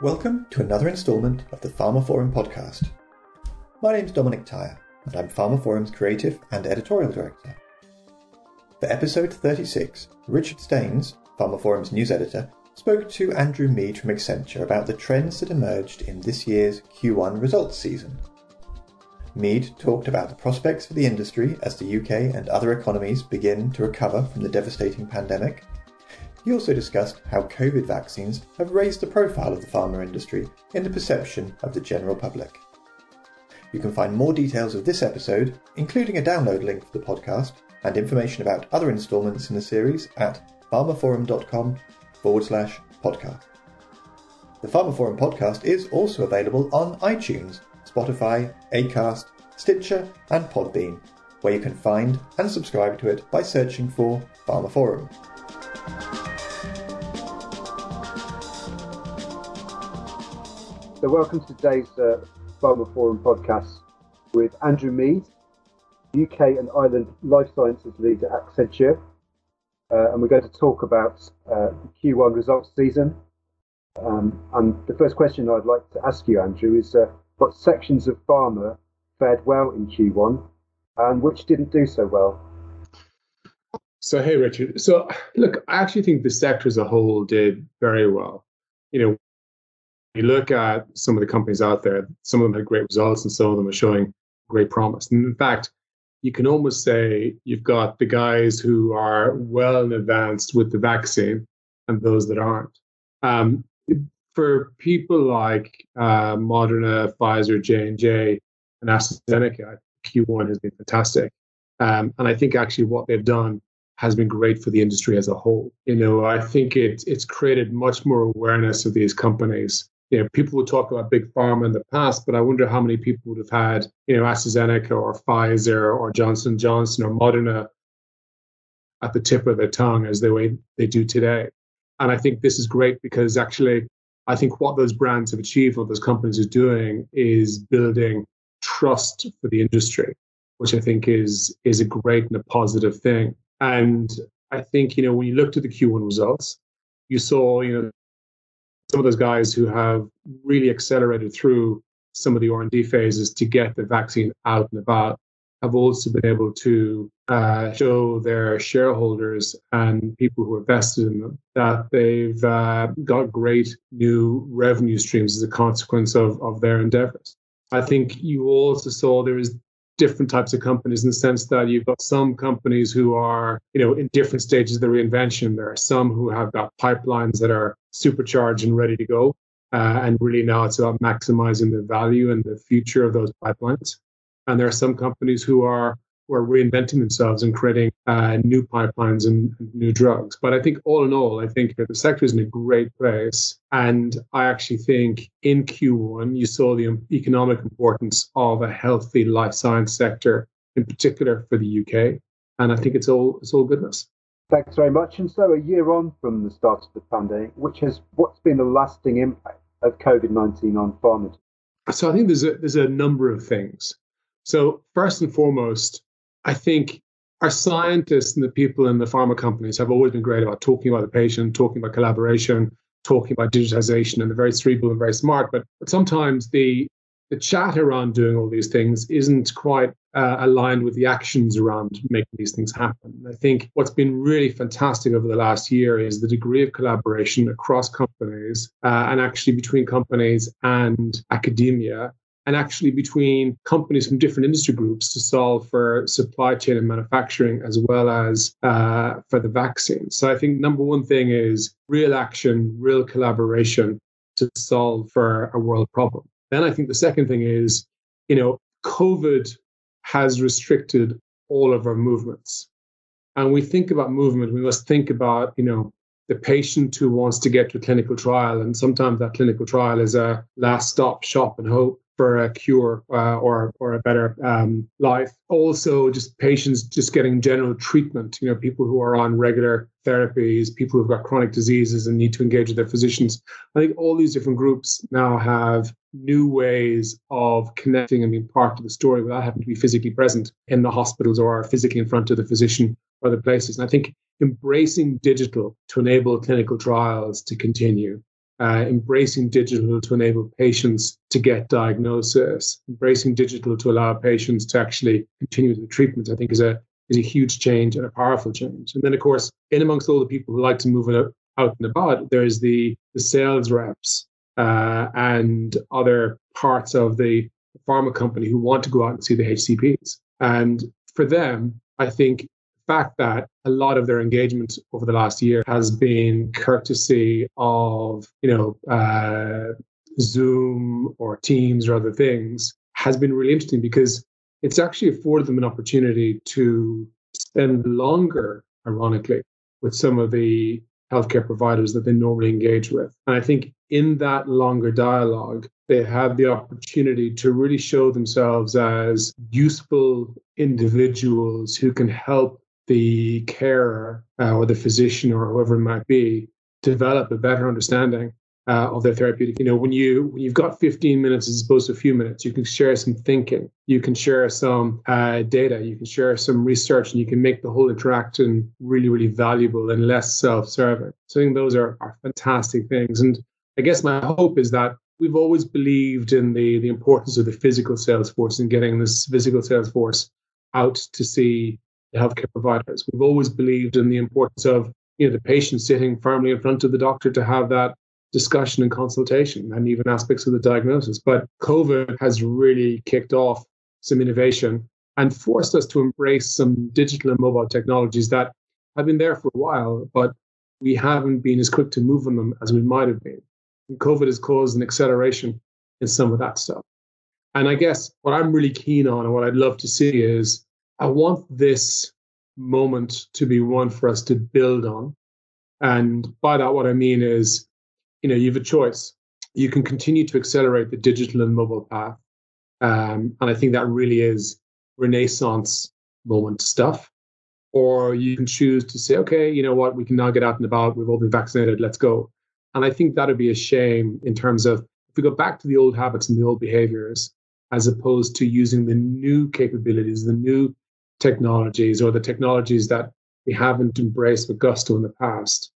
Welcome to another instalment of the pharmaphorum podcast. My name's Dominic Tyer, and I'm pharmaphorum's creative and editorial director. For episode 36, Richard Staines, pharmaphorum's news editor, spoke to Andrew Meade from Accenture about the trends that emerged in this year's Q1 results season. Meade talked about the prospects for the industry as the UK and other economies begin to recover from the devastating pandemic he also discussed how COVID vaccines have raised the profile of the pharma industry in the perception of the general public. You can find more details of this episode, including a download link for the podcast and information about other instalments in the series at pharmaphorum.com forward slash podcast. The pharmaphorum podcast is also available on iTunes, Spotify, Acast, Stitcher, and Podbean, where you can find and subscribe to it by searching for pharmaphorum. So, welcome to today's uh, pharmaphorum podcast with Andrew Meade, UK and Ireland Life Sciences Lead at Accenture. Uh, and we're going to talk about uh, the Q1 results season. Um, and the first question I'd like to ask you, Andrew, is uh, what sections of pharma fared well in Q1 and which didn't do so well? So, hey, Richard. So, look, I actually think the sector as a whole did very well. You know, you look at some of the companies out there, some of them had great results and some of them are showing great promise. And in fact, you can almost say you've got the guys who are well in advanced with the vaccine and those that aren't. Um, for people like uh, Moderna, Pfizer, J and J, and AstraZeneca, Q1 has been fantastic, um, and I think actually what they've done has been great for the industry as a whole. You know, I think it, it's created much more awareness of these companies you know, people would talk about big pharma in the past, but I wonder how many people would have had, you know, AstraZeneca or Pfizer or Johnson Johnson or Moderna at the tip of their tongue as the way they do today. And I think this is great because actually, I think what those brands have achieved, what those companies are doing, is building trust for the industry, which I think is is a great and a positive thing. And I think you know when you looked at the Q1 results, you saw you know some of those guys who have really accelerated through some of the R&D phases to get the vaccine out and about have also been able to uh, show their shareholders and people who are vested in them that they've uh, got great new revenue streams as a consequence of, of their endeavors. I think you also saw there is different types of companies in the sense that you've got some companies who are, you know, in different stages of the reinvention. There are some who have got pipelines that are supercharged and ready to go. Uh, and really now it's about maximizing the value and the future of those pipelines. And there are some companies who are who are reinventing themselves and creating uh, new pipelines and, and, new drugs. But I think all in all, I think the sector is in a great place. And I actually think in Q1, you saw the economic importance of a healthy life science sector, in particular for the UK. And I think it's all it's all goodness. Thanks very much. And so, a year on from the start of the pandemic, which has what's been the lasting impact of COVID nineteen on pharma? So, I think there's a there's a number of things. So, first and foremost, I think our scientists and the people in the pharma companies have always been great about talking about the patient, talking about collaboration, talking about digitization, and they're very cerebral and very smart. But, but sometimes the the chat around doing all these things isn't quite uh, aligned with the actions around making these things happen. I think what's been really fantastic over the last year is the degree of collaboration across companies uh, and actually between companies and academia and actually between companies from different industry groups to solve for supply chain and manufacturing as well as uh, for the vaccine. So I think number one thing is real action, real collaboration to solve for a world problem. Then I think the second thing is, you know, COVID has restricted all of our movements. And we think about movement, we must think about, you know, the patient who wants to get to a clinical trial. And sometimes that clinical trial is a last stop shop and hope for a cure uh, or or a better um, life. Also, just patients just getting general treatment. You know, people who are on regular therapies, people who've got chronic diseases and need to engage with their physicians. I think all these different groups now have new ways of connecting and being part of the story without having to be physically present in the hospitals or physically in front of the physician or other places. And I think embracing digital to enable clinical trials to continue uh, embracing digital to enable patients to get diagnosis, embracing digital to allow patients to actually continue the treatment, I think is a is a huge change and a powerful change. And then, of course, in amongst all the people who like to move out and about, there's the the sales reps uh, and other parts of the pharma company who want to go out and see the HCPs. And for them, I think fact that a lot of their engagement over the last year has been courtesy of, you know, uh, Zoom or Teams or other things has been really interesting because it's actually afforded them an opportunity to spend longer, ironically, with some of the healthcare providers that they normally engage with. And I think in that longer dialogue, they have the opportunity to really show themselves as useful individuals who can help the carer uh, or the physician or whoever it might be develop a better understanding uh, of their therapeutic. You know, when you when you've got 15 minutes as opposed to a few minutes, you can share some thinking, you can share some uh, data, you can share some research, and you can make the whole interaction really, really valuable and less self-serving. So I think those are, are fantastic things. And I guess my hope is that we've always believed in the the importance of the physical sales force and getting this physical sales force out to see the healthcare providers. We've always believed in the importance of you know the patient sitting firmly in front of the doctor to have that discussion and consultation and even aspects of the diagnosis. But COVID has really kicked off some innovation and forced us to embrace some digital and mobile technologies that have been there for a while, but we haven't been as quick to move on them as we might have been. And COVID has caused an acceleration in some of that stuff. And I guess what I'm really keen on and what I'd love to see is I want this moment to be one for us to build on. And by that, what I mean is you know, you have a choice. You can continue to accelerate the digital and mobile path. Um, and I think that really is renaissance moment stuff. Or you can choose to say, okay, you know what, we can now get out and about. We've all been vaccinated. Let's go. And I think that would be a shame in terms of if we go back to the old habits and the old behaviors, as opposed to using the new capabilities, the new technologies, or the technologies that we haven't embraced with gusto in the past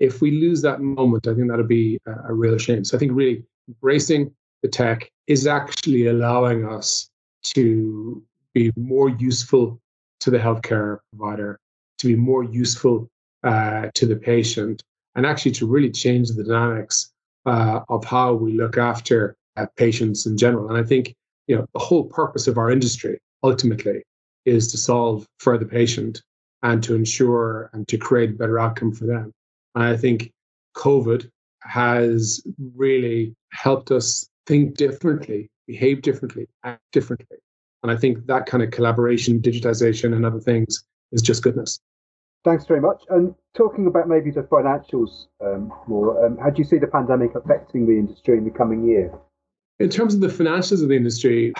if we lose that moment, I think that'll be a, a real shame. So I think really embracing the tech is actually allowing us to be more useful to the healthcare provider, to be more useful uh, to the patient, and actually to really change the dynamics uh, of how we look after uh, patients in general. And I think you know the whole purpose of our industry ultimately is to solve for the patient and to ensure and to create a better outcome for them. And I think COVID has really helped us think differently, behave differently, act differently. And I think that kind of collaboration, digitization, and other things is just goodness. Thanks very much. And talking about maybe the financials um, more, um, how do you see the pandemic affecting the industry in the coming year? In terms of the financials of the industry,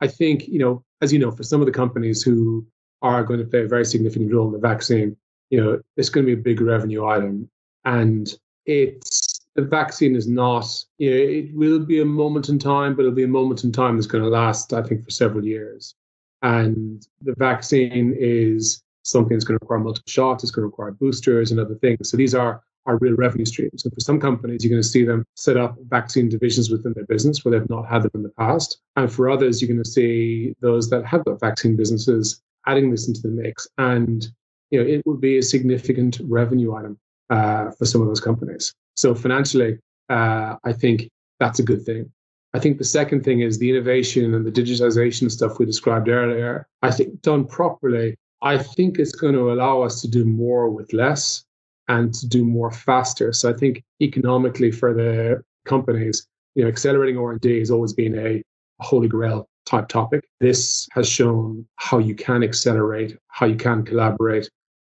I think, you know, as you know, for some of the companies who are going to play a very significant role in the vaccine, you know, it's going to be a big revenue item. And it's the vaccine is not you know, it will be a moment in time but it'll be a moment in time that's going to last i think for several years. And the vaccine is something that's going to require multiple shots it's going to require boosters and other things. So these are are real revenue streams. And for some companies, you're going to see them set up vaccine divisions within their business where they've not had them in the past. And for others, you're going to see those that have got vaccine businesses adding this into the mix. And you know, it will be a significant revenue item uh, for some of those companies. So financially, uh, I think that's a good thing. I think the second thing is the innovation and the digitization stuff we described earlier. I think done properly, I think it's going to allow us to do more with less and to do more faster. So I think economically for the companies, you know, accelerating R&D has always been a, holy grail type topic. This has shown how you can accelerate, how you can collaborate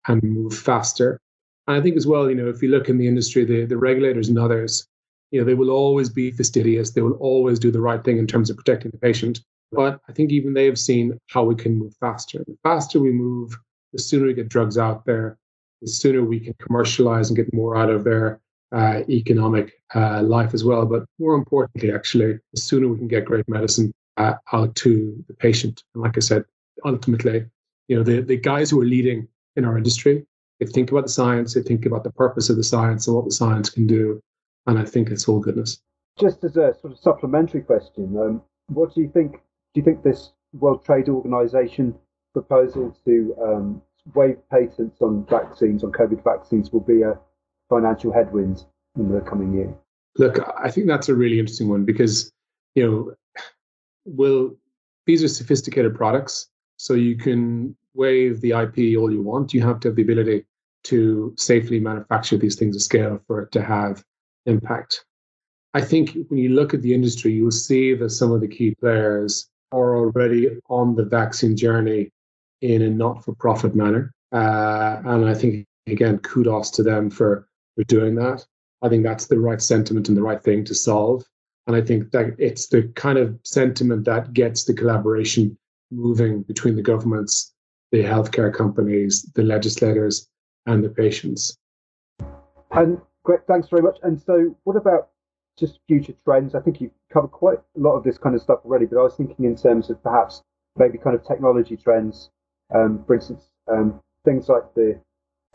and move faster. And I think as well, you know, if you look in the industry, the, the regulators and others, you know, they will always be fastidious. They will always do the right thing in terms of protecting the patient. But I think even they have seen how we can move faster. The faster we move, the sooner we get drugs out there, the sooner we can commercialize and get more out of their uh, economic uh, life as well. But more importantly, actually, the sooner we can get great medicine uh, out to the patient. And like I said, ultimately, you know, the, the guys who are leading in our industry, they think about the science, they think about the purpose of the science and what the science can do. And I think it's all goodness. Just as a sort of supplementary question, um, what do you think? Do you think this World Trade Organization proposal to um, waive patents on vaccines, on COVID vaccines, will be a financial headwind in the coming year? Look, I think that's a really interesting one because, you know, will these are sophisticated products, so you can waive the IP all you want. You have to have the ability to safely manufacture these things at scale for it to have impact. I think when you look at the industry, you'll see that some of the key players are already on the vaccine journey in a not for profit manner. Uh, and I think, again, kudos to them for, for doing that. I think that's the right sentiment and the right thing to solve. And I think that it's the kind of sentiment that gets the collaboration moving between the governments, the healthcare companies, the legislators, and the patients. And great, thanks very much. And so, what about just future trends? I think you've covered quite a lot of this kind of stuff already, but I was thinking in terms of perhaps maybe kind of technology trends. Um, for instance, um, things like the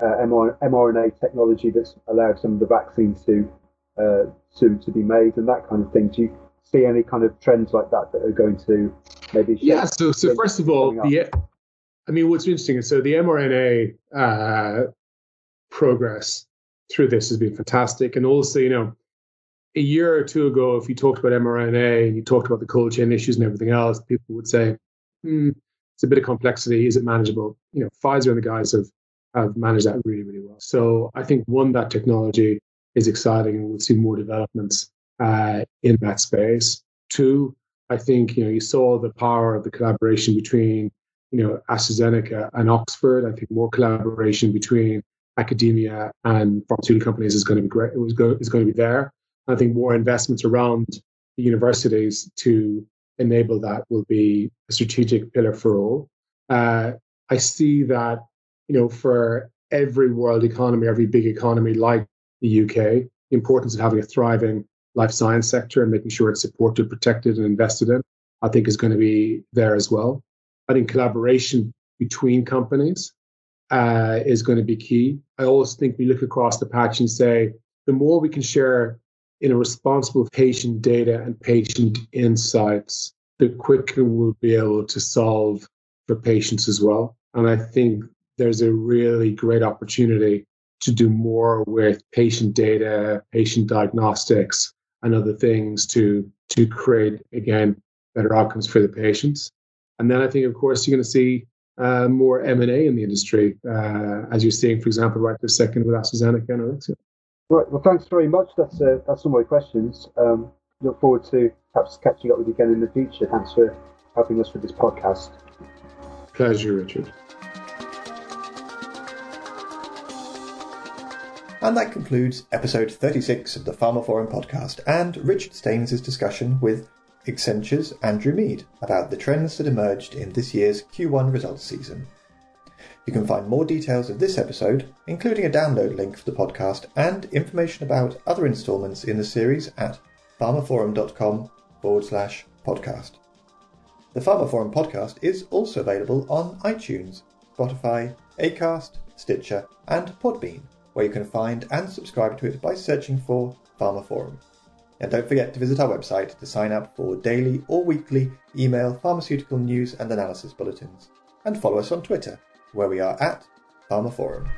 uh, mRNA technology that's allowed some of the vaccines to uh, to to be made and that kind of thing. Do you see any kind of trends like that that are going to maybe? Yeah. So so first of all, the I mean, what's interesting is so the mRNA uh, progress through this has been fantastic, and also you know. A year or two ago, if you talked about mRNA and you talked about the cold chain issues and everything else, people would say, hmm, it's a bit of complexity. Is it manageable? You know, Pfizer and the guys have have managed that really, really well. So I think one, that technology is exciting and we'll see more developments uh, in that space. Two, I think, you know, you saw the power of the collaboration between, you know, AstraZeneca and Oxford. I think more collaboration between academia and pharmaceutical companies is going to be great. It was go, is going to be there. I think more investments around the universities to enable that will be a strategic pillar for all. Uh, I see that you know, for every world economy, every big economy like the UK, the importance of having a thriving life science sector and making sure it's supported, protected, and invested in, I think is going to be there as well. I think collaboration between companies uh, is going to be key. I always think we look across the patch and say the more we can share in a responsible patient data and patient insights, the quicker we'll be able to solve for patients as well. And I think there's a really great opportunity to do more with patient data, patient diagnostics, and other things to to create again better outcomes for the patients. And then I think, of course, you're going to see uh, more M and A in the industry, uh, as you're seeing, for example, right this second with AstraZeneca and Alexion. Right. Well, thanks very much. That's uh, that's all my questions. Um, look forward to perhaps catching up with you again in the future. Thanks for helping us with this podcast. Pleasure, Richard. And that concludes episode 36 of the pharmaphorum podcast and Richard Staines' discussion with Accenture's Andrew Meade about the trends that emerged in this year's Q1 results season. You can find more details of this episode, including a download link for the podcast and information about other instalments in the series at pharmaphorum.com forward slash podcast. The pharmaphorum podcast is also available on iTunes, Spotify, Acast, Stitcher, and Podbean where you can find and subscribe to it by searching for pharmaphorum. And don't forget to visit our website to sign up for daily or weekly email pharmaceutical news and analysis bulletins. And follow us on Twitter, where we are at pharmaphorum.